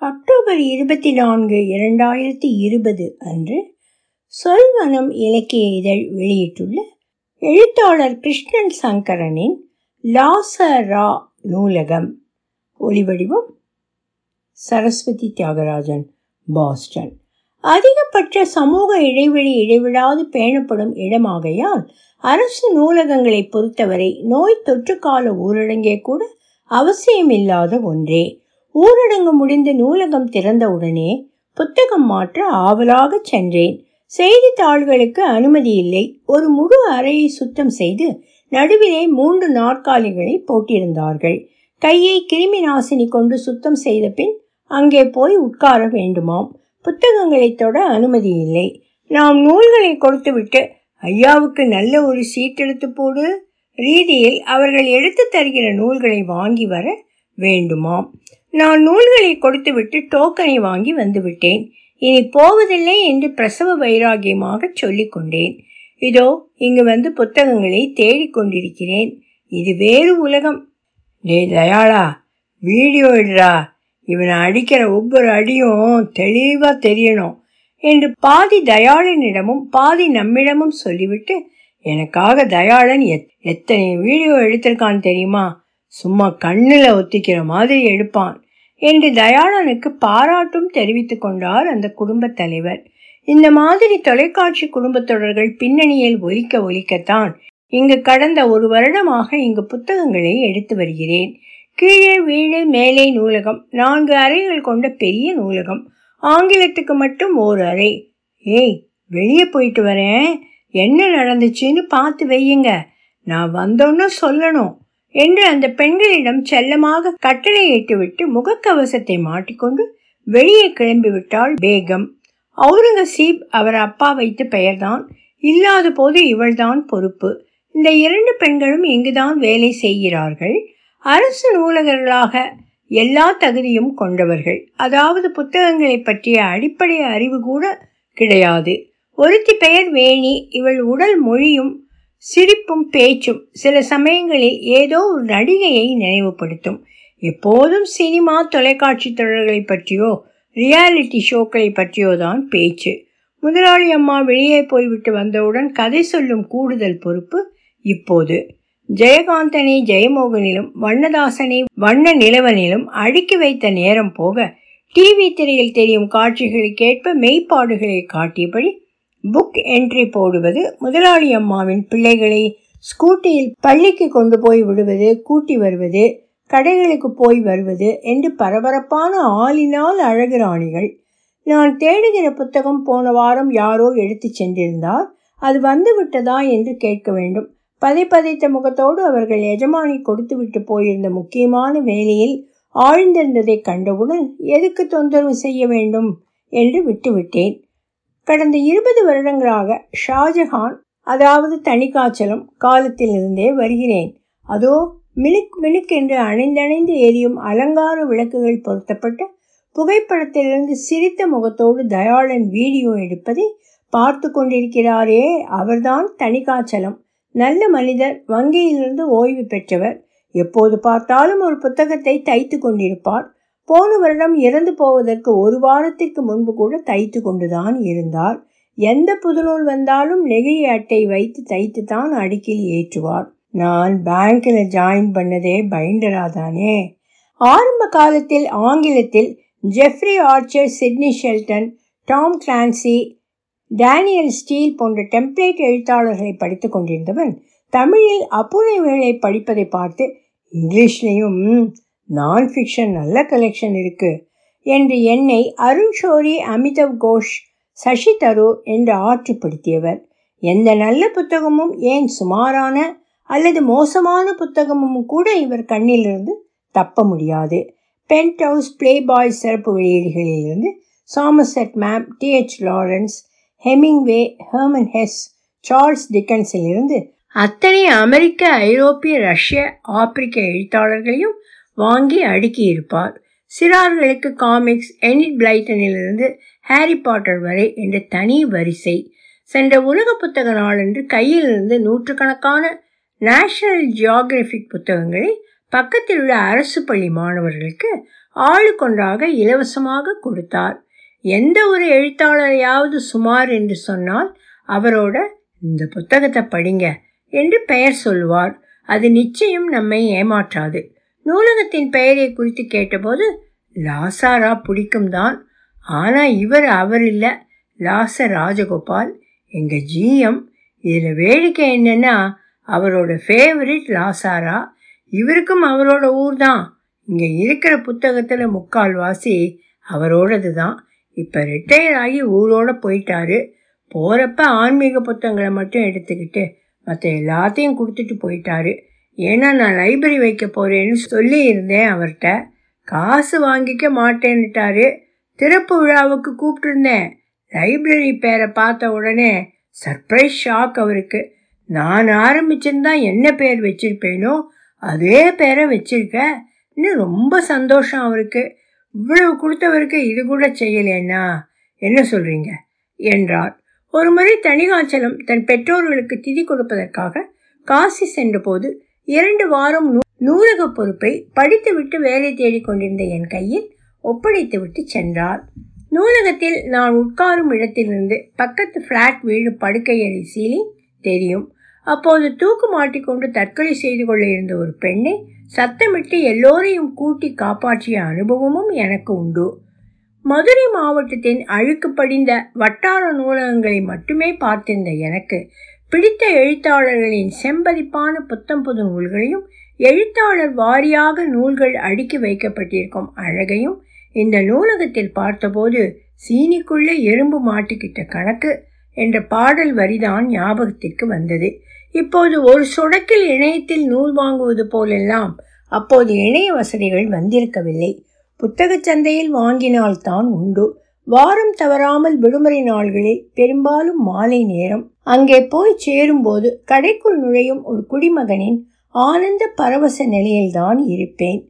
October இருபத்தி நான்கு இரண்டாயிரத்தி இருபது அன்று சொல்வனம் இலக்கிய இதழ் வெளியிட்டுள்ள எழுத்தாளர் கிருஷ்ணன் சங்கரனின் லாசரா நூலகம். ஒளிவடிவம் சரஸ்வதி தியாகராஜன் பாஸ்டன். அதிகபட்ச சமூக இடைவெளி இடைவிடாது பேணப்படும் இடமாகையால் அரசு நூலகங்களை பொறுத்தவரை நோய் தொற்றுக்கால ஊரடங்கே கூட அவசியமில்லாத ஒன்றே. ஊரடங்கு முடிந்து நூலகம் திறந்தவுடனே புத்தகம் மாற்ற ஆவலாக சென்றேன். செய்தித்தாள்களுக்கு அனுமதி இல்லை. ஒரு முழு அறையை சுத்தம் செய்து நடுவிலே மூன்று நாற்காலிகளை போட்டிருந்தார்கள். கையை கிருமி நாசினி கொண்டு சுத்தம் செய்த பின் அங்கே போய் உட்கார வேண்டுமாம். புத்தகங்களை தொட அனுமதி இல்லை. நாம் நூல்களை கொடுத்துவிட்டு ஐயாவுக்கு நல்ல ஒரு சீட் எடுத்து போடு. ரீதியில் அவர்கள் எடுத்து தருகிற நூல்களை வாங்கி வர வேண்டுமாம். நான் நூல்களை கொடுத்துவிட்டு டோக்கனை வாங்கி வந்துவிட்டேன். இனி போவதில்லை என்று பிரசவ வைராகியமாக சொல்லிக் கொண்டேன் இதோ இங்கு வந்து புத்தகங்களை தேடிக்கொண்டிருக்கிறேன் இது வேறு உலகம். டே தயாளா வீடியோ இடுறா இவனை அடிக்கிற ஒவ்வொரு அடியும் தெளிவாக தெரியணும் என்று பாதி தயாளனிடமும் பாதி நம்மிடமும் சொல்லிவிட்டு எனக்காக தயாளன் எத் எத்தனை வீடியோ எடுத்திருக்கான் தெரியுமா? சும்மா கண்ணில் ஒத்திக்கிற மாதிரி எடுப்பான் என்று தயாளனுக்கு பாராட்டும் தெரிவித்துக் கொண்டார் அந்த குடும்பத் தலைவர். இந்த மாதிரி தொலைக்காட்சி குடும்பத் தொடர்கள் பின்னணியில் ஒலிக்க ஒலிக்கத்தான் இங்கு கடந்த ஒரு வருடமாக இங்கு புத்தகங்களை எடுத்து வருகிறேன். கீழே வீடு மேலே நூலகம் நான்கு அறைகள் கொண்ட பெரிய நூலகம் ஆங்கிலத்துக்கு மட்டும் ஓர் அறை. ஏய் வெளியே போயிட்டு வரேன். என்ன நடந்துச்சுன்னு பார்த்து வையுங்க. நான் வந்தோன்னு சொல்லணும். என்று அந்த பெண்களிடம் செல்லமாக கட்டளையிட்டு விட்டு முகக்கவசத்தை மாட்டிக்கொண்டு வெளியே கிளம்பி விட்டாள் பேகம். அவுரங்கசீப் அவர் அப்பா வைத்த பெயர்தான். இல்லாத போது இவள்தான் பொறுப்பு. இந்த இரண்டு பெண்களும் இங்குதான் வேலை செய்கிறார்கள். அரசு நூலகர்களாக எல்லா தகுதியும் கொண்டவர்கள். அதாவது புத்தகங்களை பற்றிய அடிப்படை அறிவு கூட கிடையாது. ஒருத்தி பெயர் வேணி. இவள் உடல் மொழியும் சிரிப்பும் பேச்சும் சில சமயங்களில் ஏதோ ஒரு நடிகையை நினைவுபடுத்தும். எப்போதும் சினிமா தொலைக்காட்சி தொடர்களை பற்றியோ ரியாலிட்டி ஷோக்களை பற்றியோ தான் பேச்சு. முதலாளி அம்மா வெளியே போய்விட்டு வந்தவுடன் கதை சொல்லும் கூடுதல் பொறுப்பு இப்போது. ஜெயகாந்தனை ஜெயமோகனிலும் வண்ணதாசனை வண்ண நிலவனிலும் அடுக்கி வைத்த நேரம் போக டிவி திரையில் தெரியும் காட்சிகளுக்கேற்ப மெய்ப்பாடுகளை காட்டியபடி புக் என்ட்ரி போடுவது முதலாளி அம்மாவின் பிள்ளைகளை ஸ்கூட்டியில் பள்ளிக்கு கொண்டு போய் விடுவது கூட்டி வருவது கடைகளுக்கு போய் வருவது என்று பரபரப்பான ஆளினால் அழகு ராணிகள் நான் தேடுகிற புத்தகம் போன வாரம் யாரோ எடுத்து சென்றிருந்தார். அது வந்து விட்டதா என்று கேட்க வேண்டும். பதை பதைத்த முகத்தோடு அவர்கள் எஜமானி கொடுத்து விட்டு போயிருந்த முக்கியமான வேலையில் ஆழ்ந்திருந்ததை கண்டவுடன் எதுக்கு தொந்தரவு செய்ய வேண்டும்? என்று விட்டுவிட்டேன். கடந்த இருபது வருடங்களாக ஷாஜஹான் அதாவது தனிக்காய்ச்சலும் காலத்தில் இருந்தே வருகிறேன். அதோ மினுக் மினுக் என்று அணைந்தணைந்து எரியும் அலங்கார விளக்குகள் பொருத்தப்பட்ட புகைப்படத்திலிருந்து சிரித்த முகத்தோடு தயாளன் வீடியோ எடுப்பதை பார்த்து கொண்டிருக்கிறாரே அவர்தான் தனிக்காய்ச்சலம் நல்ல மனிதர் வங்கியிலிருந்து ஓய்வு பெற்றவர். எப்போது பார்த்தாலும் ஒரு புத்தகத்தை தைத்து கொண்டிருப்பார். போன வருடம் இறந்து போவதற்கு ஒரு வாரத்திற்கு முன்பு கூட தைத்து கொண்டுதான் இருந்தார். எந்த புதுநூல் வந்தாலும் நெகிழி அட்டை வைத்து தைத்து தான் அடுக்கில் ஏற்றுவார். நான் பேங்க்கில் ஜாயின் பண்ணதே பைண்டராதானே? ஆரம்ப காலத்தில் ஆங்கிலத்தில் Jeffrey Archer Sidney Sheldon Tom Clancy Danielle Steel போன்ற டெம்ப்ளேட் எழுத்தாளர்களை படித்து கொண்டிருந்தவன் தமிழில் அப்புனைவுகளை படிப்பதை பார்த்து இங்கிலீஷ்லேயும் நான் ஃபிக்ஷன் நல்ல கலெக்ஷன் இருக்கு என்று என்னை அருண் ஷோரி அமிதவ் கோஷ் சசி தரூர் என்று ஆற்றுப்படுத்தியவர். எந்த நல்ல புத்தகமும் ஏன் சுமாரான அல்லது மோசமான புத்தகமும் கூட இவர் கண்ணிலிருந்து தப்ப முடியாது. பென்ட் ஹவுஸ் பிளே பாய் சிறப்பு வெளியீடுகளிலிருந்து Somerset Maugham D H Lawrence Hemingway Hermann Hesse Charles டிக்கன்ஸிலிருந்து அத்தனை அமெரிக்க ஐரோப்பிய ரஷ்ய ஆப்பிரிக்க எழுத்தாளர்களையும் வாங்கி அடுக்கியிருப்பார். சிறார்களுக்கு காமிக்ஸ் எனிட் பிளைட்டனிலிருந்து ஹாரி பாட்டர் வரை என்ற தனி வரிசை. சென்ற உலக புத்தக நாளன்று கையிலிருந்து நூற்றுக்கணக்கான நேஷனல் ஜியாகிரபிக் புத்தகங்களை பக்கத்தில் உள்ள அரசு பள்ளி மாணவர்களுக்கு ஆளுக்கொன்றாக இலவசமாக கொடுத்தார். எந்த ஒரு எழுத்தாளரையாவது சுமார் என்று சொன்னால் அவரோட இந்த புத்தகத்தை படிங்க என்று பெயர் சொல்வார் அது நிச்சயம் நம்மை ஏமாற்றாது. நூலகத்தின் பெயரை குறித்து கேட்டபோது லாசாரா பிடிக்கும் தான். ஆனால் இவர் அவர் இல்லை. லாச ராஜகோபால். எங்கள் ஜிஎம் இதில் வேடிக்கை என்னென்னா அவரோட ஃபேவரிட் லாசாரா. இவருக்கும் அவரோட ஊர் தான். இங்கே இருக்கிற புத்தகத்தில் முக்கால்வாசி அவரோடது தான். இப்போ ரிட்டையர் ஆகி ஊரோட போயிட்டாரு. போகிறப்ப ஆன்மீக புத்தகங்களை மட்டும் எடுத்துக்கிட்டு மற்ற எல்லாத்தையும் கொடுத்துட்டு போயிட்டாரு. ஏன்னா நான் லைப்ரரி வைக்க போகிறேன்னு சொல்லியிருந்தேன் அவர்கிட்ட. காசு வாங்கிக்க மாட்டேன்னுட்டாரு. திறப்பு விழாவுக்கு கூப்பிட்டுருந்தேன். லைப்ரரி பேரை பார்த்த உடனே சர்ப்ரைஸ் ஷாக் அவருக்கு. நான் ஆரம்பிச்சிருந்தா என்ன பேர் வச்சிருப்பேனோ அதே பேரை வச்சிருக்க இன்னும் ரொம்ப சந்தோஷம் அவருக்கு. இவ்வளவு கொடுத்தவருக்கு இது கூட செய்யலேன்னா என்ன சொல்றீங்க? என்றார். ஒரு முறை தணிகாச்சலம் தன் பெற்றோர்களுக்கு திதி கொடுப்பதற்காக காசி சென்றபோது இரண்டு வாரம் நூலக பொறுப்பை படித்துவிட்டு வேலை தேடிக் கொண்டிருந்த என் கையில் ஒப்படைத்துவிட்டு சென்றார். நூலகத்தில் நான் உட்காரும் இடத்திலிருந்து பக்கத்து ஃப்ளாட் வீடு படுக்கையறை சீலிங் தெரியும். அப்போது தூக்கு மாட்டிக்கொண்டு தற்கொலை செய்து கொள்ள இருந்த ஒரு பெண்ணை சத்தமிட்டு எல்லோரையும் கூட்டி காப்பாற்றிய அனுபவமும் எனக்கு உண்டு. மதுரை மாவட்டத்தின் அழுக்கு படிந்த வட்டார நூலகங்களை மட்டுமே பார்த்திருந்த எனக்கு பிடித்த எழுத்தாளர்களின் செம்பதிப்பான புத்தம் புது நூல்களையும் எழுத்தாளர் வாரியாக நூல்கள் அடுக்கி வைக்கப்பட்டிருக்கும் அழகையும் இந்த நூலகத்தில் பார்த்தபோது சீனிக்குள்ளே எறும்பு மாட்டிக்கிட்ட கணக்கு என்ற பாடல் வரிதான் ஞாபகத்திற்கு வந்தது. இப்போது ஒரு சொடக்கில் இணையத்தில் நூல் வாங்குவது போலெல்லாம் அப்போது இணைய வசதிகள் வந்திருக்கவில்லை. புத்தகச் சந்தையில் வாங்கினால்தான் உண்டு. வாரம் தவறாமல் விடுமுறை நாள்களில் பெரும்பாலும் மாலை நேரம் அங்கே போய் சேரும்போது கடைக்குள் நுழையும் ஒரு குடிமகனின் ஆனந்த பரவச நிலையில்தான் இருப்பேன்.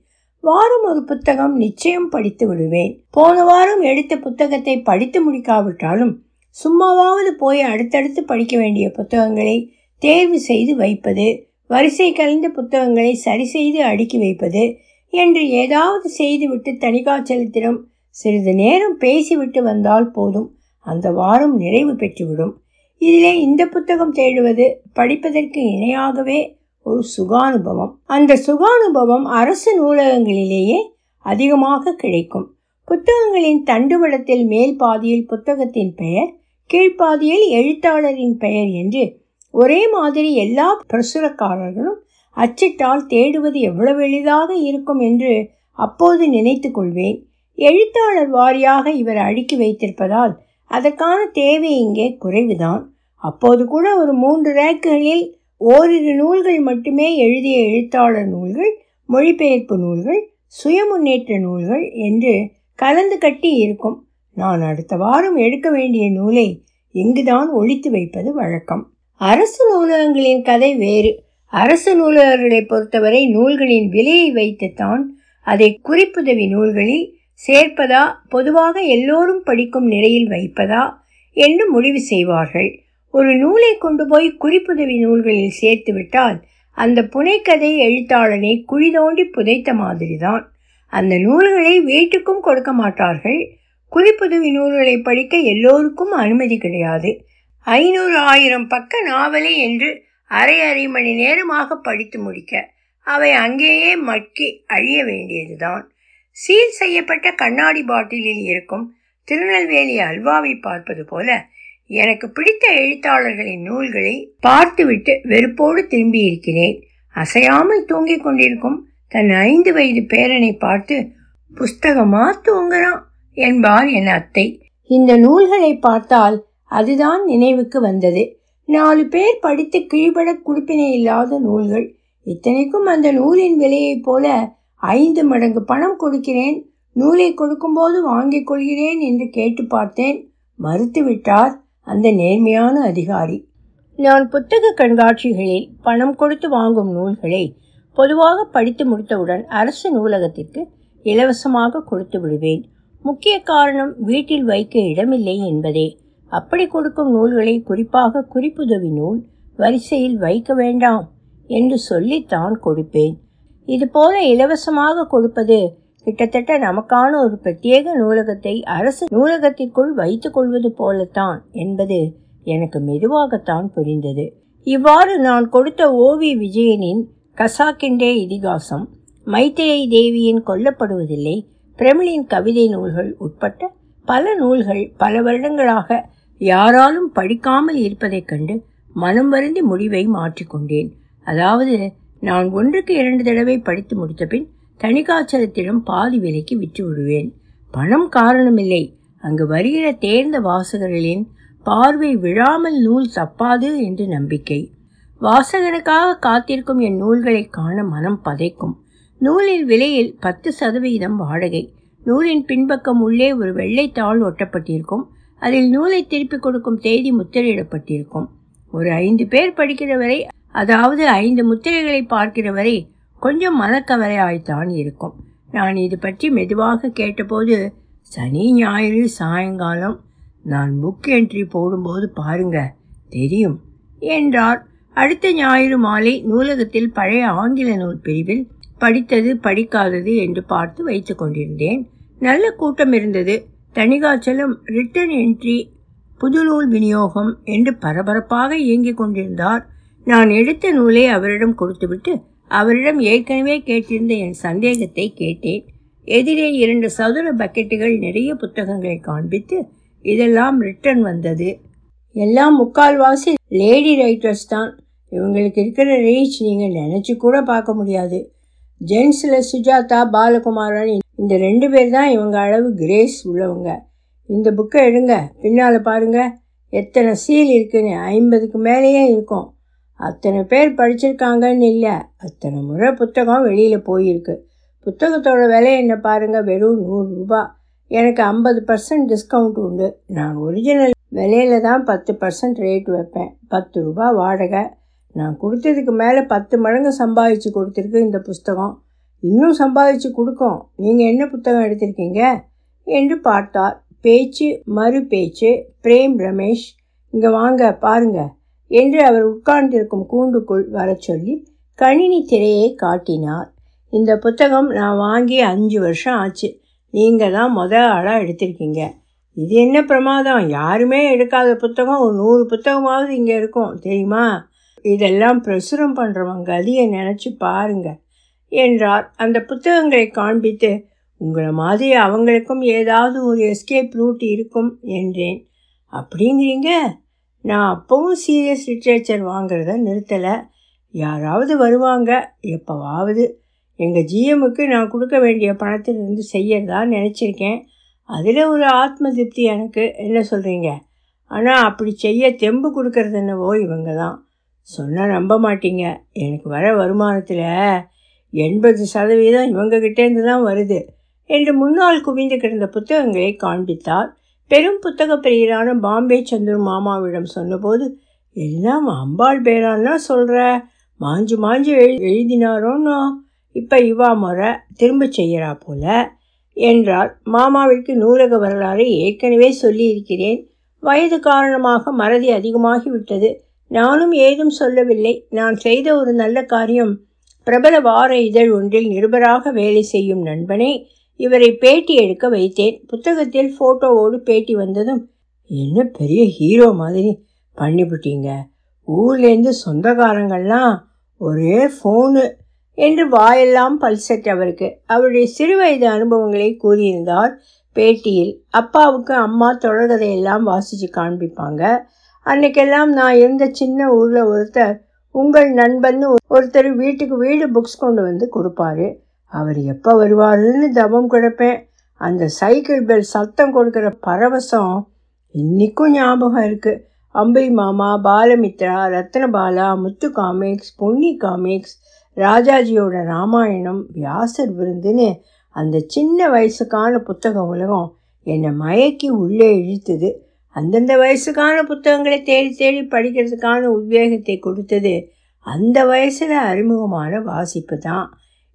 வாரம் ஒரு புத்தகம் நிச்சயம் படித்து விடுவேன். போன வாரம் எடுத்த புத்தகத்தை படித்து முடிக்காவிட்டாலும் சும்மாவாவது போய் அடுத்தடுத்து படிக்க வேண்டிய புத்தகங்களை தேர்வு செய்து வைப்பது வரிசை கலைந்த புத்தகங்களை சரி செய்து அடுக்கி வைப்பது என்று ஏதாவது செய்துவிட்டு தணிகாச்சலத்திடம் சிறிது நேரம் பேசிவிட்டு வந்தால் போதும். அந்த வாரம் நிறைவு பெற்றுவிடும். இதிலே இந்த புத்தகம் தேடுவது படிப்பதற்கு இணையாகவே ஒரு சுகானுபவம். அந்த சுகானுபவம் அரசு நூலகங்களிலேயே அதிகமாக கிடைக்கும். புத்தகங்களின் தண்டுவடத்தில் மேல் பாதியில் புத்தகத்தின் பெயர் கீழ்ப்பாதியில் எழுத்தாளரின் பெயர் என்று ஒரே மாதிரி எல்லா பிரசுரக்காரர்களும் அச்சிட்டால் தேடுவது எவ்வளவு எளிதாக இருக்கும் என்று அப்போது நினைத்து கொள்வேன். எழுத்தாளர் வாரியாக இவர் அடுக்கி வைத்திருப்பதால் அதற்கான தேவை இங்கே குறைவுதான். அப்போது கூட ஒரு மூன்று ரேக்குகளில் ஓரிரு நூல்கள் மட்டுமே எழுதிய எழுத்தாளர் நூல்கள் மொழிபெயர்ப்பு நூல்கள் சுயமுன்னேற்ற நூல்கள் என்று கலந்து கட்டி இருக்கும். நான் அடுத்த வாரம் எடுக்க வேண்டிய நூலை இங்குதான் ஒழித்து வைப்பது வழக்கம். அரசு நூலகங்களின் கதை வேறு. அரசு நூலகர்களை பொறுத்தவரை நூல்களின் விலையை வைத்துத்தான் அதை குறிப்புதவி நூல்களில் சேர்ப்பதா? பொதுவாக எல்லோரும் படிக்கும் நிலையில் வைப்பதா? என்று முடிவு செய்வார்கள். ஒரு நூலை கொண்டு போய் குறிப்புதவி நூல்களில் சேர்த்துவிட்டால் அந்த புனைக்கதை எழுத்தாளனை குழி தோண்டி புதைத்த மாதிரிதான். அந்த நூல்களை வீட்டுக்கும் கொடுக்க மாட்டார்கள். குறிப்புதவி நூல்களை படிக்க எல்லோருக்கும் அனுமதி கிடையாது. ஐநூறு ஆயிரம் பக்க நாவலை என்று அரை அரை மணி நேரமாக படித்து முடிக்க அவை அங்கேயே மட்கி அழிய வேண்டியதுதான். சீல் செய்யப்பட்ட கண்ணாடி பாட்டிலில் இருக்கும் திருநெல்வேலி அல்வாவை பார்ப்பது போல எனக்கு பிடித்த எழுத்தாளர்களின் நூல்களை பார்த்துவிட்டு வெறுப்போடு திரும்பி இருக்கிறேன் அசையாமல் தூங்கிக் கொண்டிருக்கும் தன் ஐந்து வயது பேரனை பார்த்து புஸ்தகமா தூங்குறான்? என்பார் என் அத்தை. இந்த நூல்களை பார்த்தால் அதுதான் நினைவுக்கு வந்தது. நாலு பேர் படித்து கீழ்பட குடிப்பினை இல்லாத நூல்கள். இத்தனைக்கும் அந்த நூலின் விலையைப் போல ஐந்து மடங்கு பணம் கொடுக்கிறேன். நூலை கொடுக்கும்போது வாங்கிக் கொள்கிறேன் என்று கேட்டு பார்த்தேன். மறுத்துவிட்டார் அந்த நேர்மையான அதிகாரி. நான் புத்தக கண்காட்சிகளில் பணம் கொடுத்து வாங்கும் நூல்களை பொதுவாக படித்து முடித்தவுடன் அரசு நூலகத்திற்கு இலவசமாக கொடுத்து விடுவேன். முக்கிய காரணம் வீட்டில் வைக்க இடமில்லை என்பதே. அப்படி கொடுக்கும் நூல்களை குறிப்பாக குறிப்புதவி நூல் வரிசையில் வைக்க வேண்டாம் என்று சொல்லித்தான் கொடுப்பேன். இதுபோல இலவசமாக கொடுப்பது கிட்டத்தட்ட நமக்கான ஒரு பிரத்யேக நூலகத்தை அரசு நூலகத்திற்குள் வைத்துக் கொள்வது போலத்தான் என்பது எனக்கு மெதுவாகத்தான் புரிந்தது. இவ்வாறு நான் கொடுத்த ஓவி விஜயனின் கசாக்கிண்டே இதிகாசம் மைத்திரை தேவியின் கொல்லப்படுவதில்லை பிரமிழின் கவிதை நூல்கள் உட்பட்ட பல நூல்கள் பல வருடங்களாக யாராலும் படிக்காமல் இருப்பதைக் கண்டு மனம் வருந்தி முடிவை மாற்றிக்கொண்டேன் அதாவது நான் ஒன்றுக்கு இரண்டு தடவை படித்து முடித்த பின் தணிகாச்சலத்திடம் பாதி விலைக்கு விற்று விடுவேன். பணம் காரணமில்லை. அங்கு வருகிற தேர்ந்த வாசகர்களின் பார்வை விழாமல் நூல் தப்பாது என்று நம்பிக்கை. வாசகனுக்காக காத்திருக்கும் என் நூல்களை காண மனம் பதைக்கும். நூலின் விலையில் பத்து சதவிகிதம் வாடகை. நூலின் பின்பக்கம் உள்ளே ஒரு வெள்ளை தாள் ஒட்டப்பட்டிருக்கும். அதில் நூலை திருப்பி கொடுக்கும் தேதி முத்திரையிடப்பட்டிருக்கும். ஒரு ஐந்து பேர் படிக்கிற வரை அதாவது ஐந்து முத்திரைகளை பார்க்கிற வரை கொஞ்சம் மனக்கவலையாய்த்தான் இருக்கும். நான் இது பற்றி மெதுவாக கேட்டபோது சனி ஞாயிறு சாயங்காலம் நான் புக் என்ட்ரி போடும்போது பாருங்க தெரியும் என்றார். அடுத்த ஞாயிறு மாலை நூலகத்தில் பழைய ஆங்கில நூல் பிரிவில் படித்தது படிக்காதது என்று பார்த்து வைத்து கொண்டிருந்தேன். நல்ல கூட்டம் இருந்தது. தணிகாச்சலம் ரிட்டன் என்ட்ரி புதுநூல் விநியோகம் என்று பரபரப்பாக இயங்கிக் கொண்டிருந்தார். நான் எடுத்த நூலை அவரிடம் கொடுத்துவிட்டு அவரிடம் ஏற்கனவே கேட்டிருந்த என் சந்தேகத்தை கேட்டேன். எதிரே இரண்டு சதுர பக்கெட்டுகள் நிறைய புத்தகங்களை காண்பித்து இதெல்லாம் ரிட்டர்ன் வந்தது. எல்லாம் முக்கால்வாசி லேடி ரைட்டர்ஸ் தான். இவங்களுக்கு இருக்கிற ரீச் நீங்கள் நினச்சி கூட பார்க்க முடியாது. ஜென்ஸில் சுஜாதா பாலகுமாரன் இந்த ரெண்டு பேர் தான் இவங்க அளவு கிரேஸ் உள்ளவங்க. இந்த புக்கை எடுங்க. பின்னால் பாருங்கள் எத்தனை சீல் இருக்குன்னு ஐம்பதுக்கு மேலேயே இருக்கும். அத்தனை பேர் படிச்சிருக்காங்கன்னு இல்லை. அத்தனை முறை புத்தகம் வெளியில் போயிருக்கு. புத்தகத்தோட விலை என்ன பாருங்கள் வெறும் நூறுரூபா எனக்கு ஐம்பது பர்சன்ட் டிஸ்கவுண்ட் உண்டு. நான் ஒரிஜினல் விலையில தான் பத்து பர்சன்ட் ரேட் வைப்பேன். பத்து ரூபா வாடகை. நான் கொடுத்ததுக்கு மேலே பத்து மடங்கு சம்பாதிச்சு கொடுத்துருக்கு இந்த புஸ்தகம் இன்னும் சம்பாதிச்சு கொடுக்கும். நீங்கள் என்ன புத்தகம் எடுத்திருக்கீங்க? என்று பார்த்தார். பேச்சு மறு பேச்சு பிரேம் ரமேஷ். இங்கே வாங்க பாருங்கள் என்று அவர் உட்கார்ந்திருக்கும் கூண்டுக்குள் வரச் சொல்லி கணினி திரையை காட்டினார். இந்த புத்தகம் நான் வாங்கி அஞ்சு வருஷம் ஆச்சு. நீங்கள் தான் முத ஆளாக எடுத்திருக்கீங்க. இது என்ன பிரமாதம்? யாருமே எடுக்காத புத்தகம். ஒரு நூறு புத்தகமாவது இங்கே இருக்கும் தெரியுமா? இதெல்லாம் பிரசுரம் பண்ணுறவங்க கதியை நினச்சி பாருங்க என்றார். அந்த புத்தகங்களை காண்பித்து உங்களை மாதிரி அவங்களுக்கும் ஏதாவது ஒரு எஸ்கேப் ரூட் இருக்கும் என்றேன். அப்படிங்கிறீங்க? நான் அப்பவும் சீரியஸ் லிட்ரேச்சர் வாங்குறத நிறுத்தலை. யாராவது வருவாங்க எப்போவாவது. எங்கள் ஜிஎம்முக்கு நான் கொடுக்க வேண்டிய பணத்திலிருந்து செய்யறதா நினச்சிருக்கேன். அதில் ஒரு ஆத்ம திருப்தி எனக்கு. என்ன சொல்கிறீங்க ஆனால் அப்படி செய்ய தெம்பு கொடுக்கறது என்னவோ இவங்க தான். சொன்னால் நம்ப மாட்டீங்க. எனக்கு வர வருமானத்தில் எண்பது சதவீதம் இவங்ககிட்டேருந்து தான் வருது. என்று முன்னால் குவிந்து கிடந்த புத்தகங்களை காண்பித்தார் பெரும் புத்தக பிரியரான பாம்பே சந்துரு மாமாவிடம் சொன்னபோது எல்லாம் அம்பாள் பேரான்னா சொல்கிற மாஞ்சு மாஞ்சு எழு எழுதினாரோன்னோ? இப்போ இவா முறை திரும்ப செய்கிறா போல? என்றால் மாமாவிற்கு நூலக வரலாறை ஏற்கனவே சொல்லியிருக்கிறேன். வயது காரணமாக மறதி அதிகமாகிவிட்டது. நானும் ஏதும் சொல்லவில்லை. நான் செய்த ஒரு நல்ல காரியம் பிரபல வார இதழ் ஒன்றில் நிருபராக வேலை செய்யும் நண்பனை இவரை பேட்டி எடுக்க வைத்தேன். புத்தகத்தில் ஃபோட்டோவோடு பேட்டி வந்ததும் என்ன பெரிய ஹீரோ மாதிரி பண்ணிவிட்டீங்க ஊர்லேருந்து சொந்தக்காரங்கள்லாம் ஒரே ஃபோனு என்று வாயெல்லாம் பல்செட் அவருக்கு அவருடைய சிறுவயது அனுபவங்களை கூறியிருந்தார் பேட்டியில் அப்பாவுக்கு அம்மா தொடர்கதையெல்லாம் வாசித்து காண்பிப்பாங்க. அன்னைக்கெல்லாம் நான் இருந்த சின்ன ஊரில் ஒருத்தர் உங்கள் நண்பன் ஒருத்தர் வீட்டுக்கு வீடு புக்ஸ் கொண்டு வந்து கொடுப்பாரு. அவர் எப்போ வருவாருன்னு தபம் கிடப்பேன். அந்த சைக்கிள் பெல் சத்தம் கொடுக்குற பரவசம் இன்றைக்கும் ஞாபகம் இருக்குது அம்பை மாமா பாலமித்ரா ரத்னபாலா முத்து காமிக்ஸ் பொன்னி காமிக்ஸ் ராஜாஜியோட ராமாயணம் வியாசர் விருந்துன்னு அந்த சின்ன வயசுக்கான புத்தக உலகம் என்னை மயக்கி உள்ளே இழுத்தது. அந்தந்த வயசுக்கான புத்தகங்களை தேடி தேடி படிக்கிறதுக்கான உத்வேகத்தை கொடுத்தது. அந்த வயசில் அறிமுகமான வாசிப்பு தான்.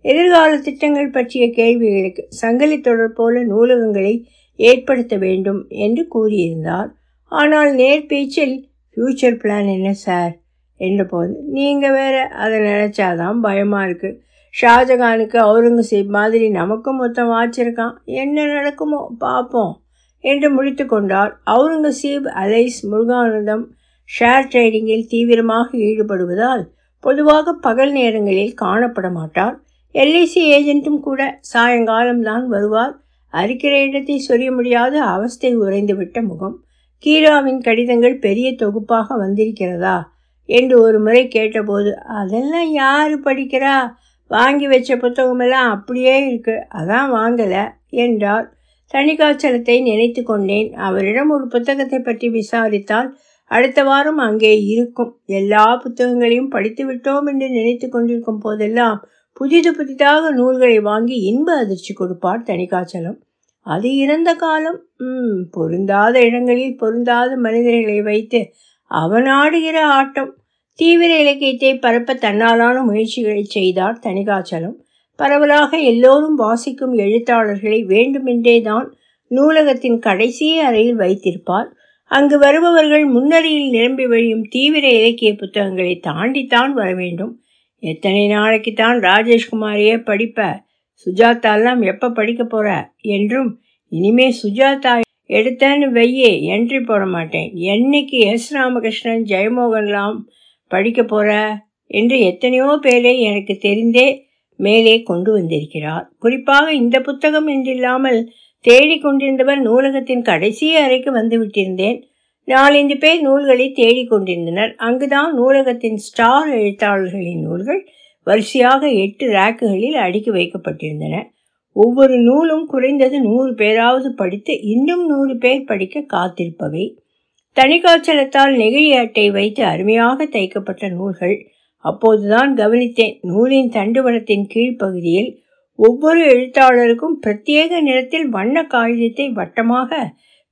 எதிர்கால திட்டங்கள் பற்றிய கேள்விகளுக்கு சங்கிலி தொடர் போல நூலகங்களை ஏற்படுத்த வேண்டும் என்று கூறியிருந்தார். ஆனால் நேர் பேச்சில் ஃப்யூச்சர் பிளான் என்ன சார் என்றபோது நீங்கள் வேற அதை நினச்சாதான் பயமாக இருக்குது ஷாஜகானுக்கு அவுரங்கசீப் மாதிரி நமக்கும் மொத்தம் வாச்சிருக்கான். என்ன நடக்குமோ பார்ப்போம் என்று முடித்து கொண்டார். அவுரங்கசீப் அலைஸ் முருகானந்தம் ஷேர் ட்ரேடிங்கில் தீவிரமாக ஈடுபடுவதால் பொதுவாக பகல் நேரங்களில் காணப்பட மாட்டார் எல்ஐசி ஏஜென்ட்டும் கூட சாயங்காலம்தான் வருவார். அரிக்கிற இடத்தை சொல்ல முடியாத அவஸ்தை உறைந்துவிட்ட முகம். கீராவின் கடிதங்கள் பெரிய தொகுப்பாக வந்திருக்கிறதா? என்று ஒரு முறை கேட்டபோது அதெல்லாம் யார் படிக்கிறா? வாங்கி வச்ச புத்தகமெல்லாம் அப்படியே இருக்கு. அதான் வாங்கலை என்றார். தணிகாச்சலத்தை நினைத்து கொண்டேன். அவரிடம் ஒரு புத்தகத்தை பற்றி விசாரித்தால் அடுத்த வாரம் அங்கே இருக்கும். எல்லா புத்தகங்களையும் படித்து விட்டோம் என்று நினைத்து கொண்டிருக்கும் போதெல்லாம் புதிது புதிதாக நூல்களை வாங்கி இன்ப அதிர்ச்சி கொடுப்பார் தணிகாச்சலம். அது இறந்த காலம். ம் பொருந்தாத இடங்களில் பொருந்தாத மனிதர்களை வைத்து அவனாடுகிற ஆட்டம். தீவிர இலக்கியத்தை பரப்ப தன்னாலான முயற்சிகளை செய்தார் தணிகாச்சலம். பரவலாக எல்லோரும் வாசிக்கும் எழுத்தாளர்களை வேண்டுமென்றே தான் நூலகத்தின் கடைசி அறையில் வைத்திருப்பார். அங்கு வருபவர்கள் முன்னறியில் நிரம்பி வழியும் தீவிர இலக்கிய புத்தகங்களை தாண்டித்தான் வர வேண்டும். எத்தனை நாளைக்கு தான் ராஜேஷ்குமாரையே படிப்ப சுஜாதாலாம் எப்போ படிக்க போகிற என்றும் இனிமே சுஜாதா எடுத்தேன்னு வெய்யே என்ட்ரி போட மாட்டேன். என்னைக்கு எஸ் ராமகிருஷ்ணன் ஜெயமோகன்லாம் படிக்க போகிற என்று எத்தனையோ பேரை எனக்கு தெரிந்தே மேலே கொண்டு வந்திருக்கிறார். குறிப்பாக இந்த புத்தகம் என்றில்லாமல் தேடிக்கொண்டிருந்தவர் நூலகத்தின் கடைசி அறைக்கு வந்து விட்டிருந்தேன். நாலஞ்சு பேர் நூல்களை தேடிக்கொண்டிருந்தனர் அங்குதான் நூலகத்தின் ஸ்டார் எழுத்தாளர்களின் நூல்கள் வரிசையாக எட்டு ரேக்குகளில் அடுக்கி வைக்கப்பட்டிருந்தன. ஒவ்வொரு நூலும் குறைந்தது நூறு பேராவது படித்து இன்னும் நூறு பேர் படிக்க காத்திருப்பவை. தனிக்காய்ச்சலத்தால் நெகிழி அட்டை வைத்து அருமையாக தைக்கப்பட்ட நூல்கள். அப்போதுதான் கவனித்தேன் நூலின் தண்டுவனத்தின் கீழ்ப்பகுதியில் ஒவ்வொரு எழுத்தாளருக்கும் பிரத்யேக நிறத்தில் வண்ண காகிதத்தை வட்டமாக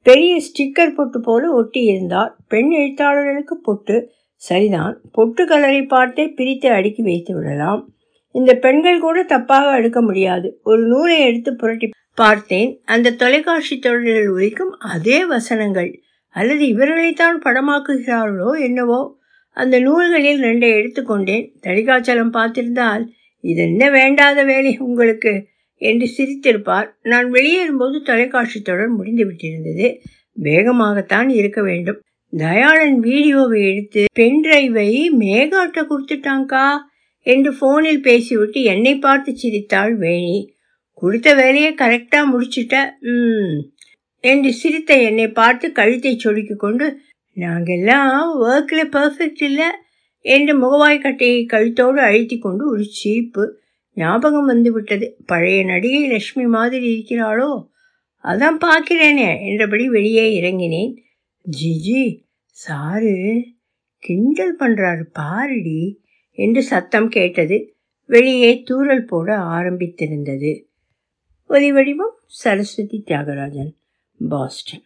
பெரிய ஸ்டிக்கர் பொட்டு போல ஒட்டி இருந்தார் பெண் எழுத்தாளர்களுக்கு பொட்டு. சரிதான் பொட்டு கலரை பார்த்தே பிரித்து அடுக்கி வைத்து விடலாம். இந்த பெண்கள் கூட தப்பாக அடுக்க முடியாது. ஒரு நூலை எடுத்து புரட்டி பார்த்தேன். அந்த தொலைக்காட்சி தொடரில் உரைக்கும் அதே வசனங்கள். அல்லது இவர்களைத்தான் படமாக்குகிறார்களோ என்னவோ. அந்த நூல்களில் ரெண்டை எடுத்துக்கொண்டேன். தடிகாச்சலம் பார்த்திருந்தால் இது என்ன வேண்டாத வேலை உங்களுக்கு? என்று சிரித்திருப்பார் நான் வெளியேறும்போது தொலைக்காட்சி தொடர் முடிந்து விட்டிருந்தது. வேகமாகத்தான் இருக்க வேண்டும். தயாளன் வீடியோவை எடுத்து பென் டிரைவை மேகாட்ட கொடுத்துட்டாங்கா என்று போனில் பேசிவிட்டு என்னை பார்த்து சிரித்தாள் வேணி. கொடுத்த வேலையை கரெக்டாக முடிச்சிட்ட ம் என்று சிரித்த என்னை பார்த்து கழுத்தை சொடுக்கி கொண்டு நாங்கெல்லாம் ஒர்க்கில் பர்ஃபெக்ட் இல்லை என்று முகவாய்க்கட்டையை கழுத்தோடு அழுத்தி கொண்டு ஒரு சீப்பு ஞாபகம் வந்துவிட்டது. பழைய நடிகை லட்சுமி மாதிரி இருக்கிறாளோ? அதான் பார்க்கிறேனே என்றபடி வெளியே இறங்கினேன். ஜிஜி சாரு கிண்டல் பண்ணுறாரு பாருடி என்று சத்தம் கேட்டது. வெளியே தூரல் போட ஆரம்பித்திருந்தது. ஒலி வடிவம் சரஸ்வதி தியாகராஜன் பாஸ்டன்.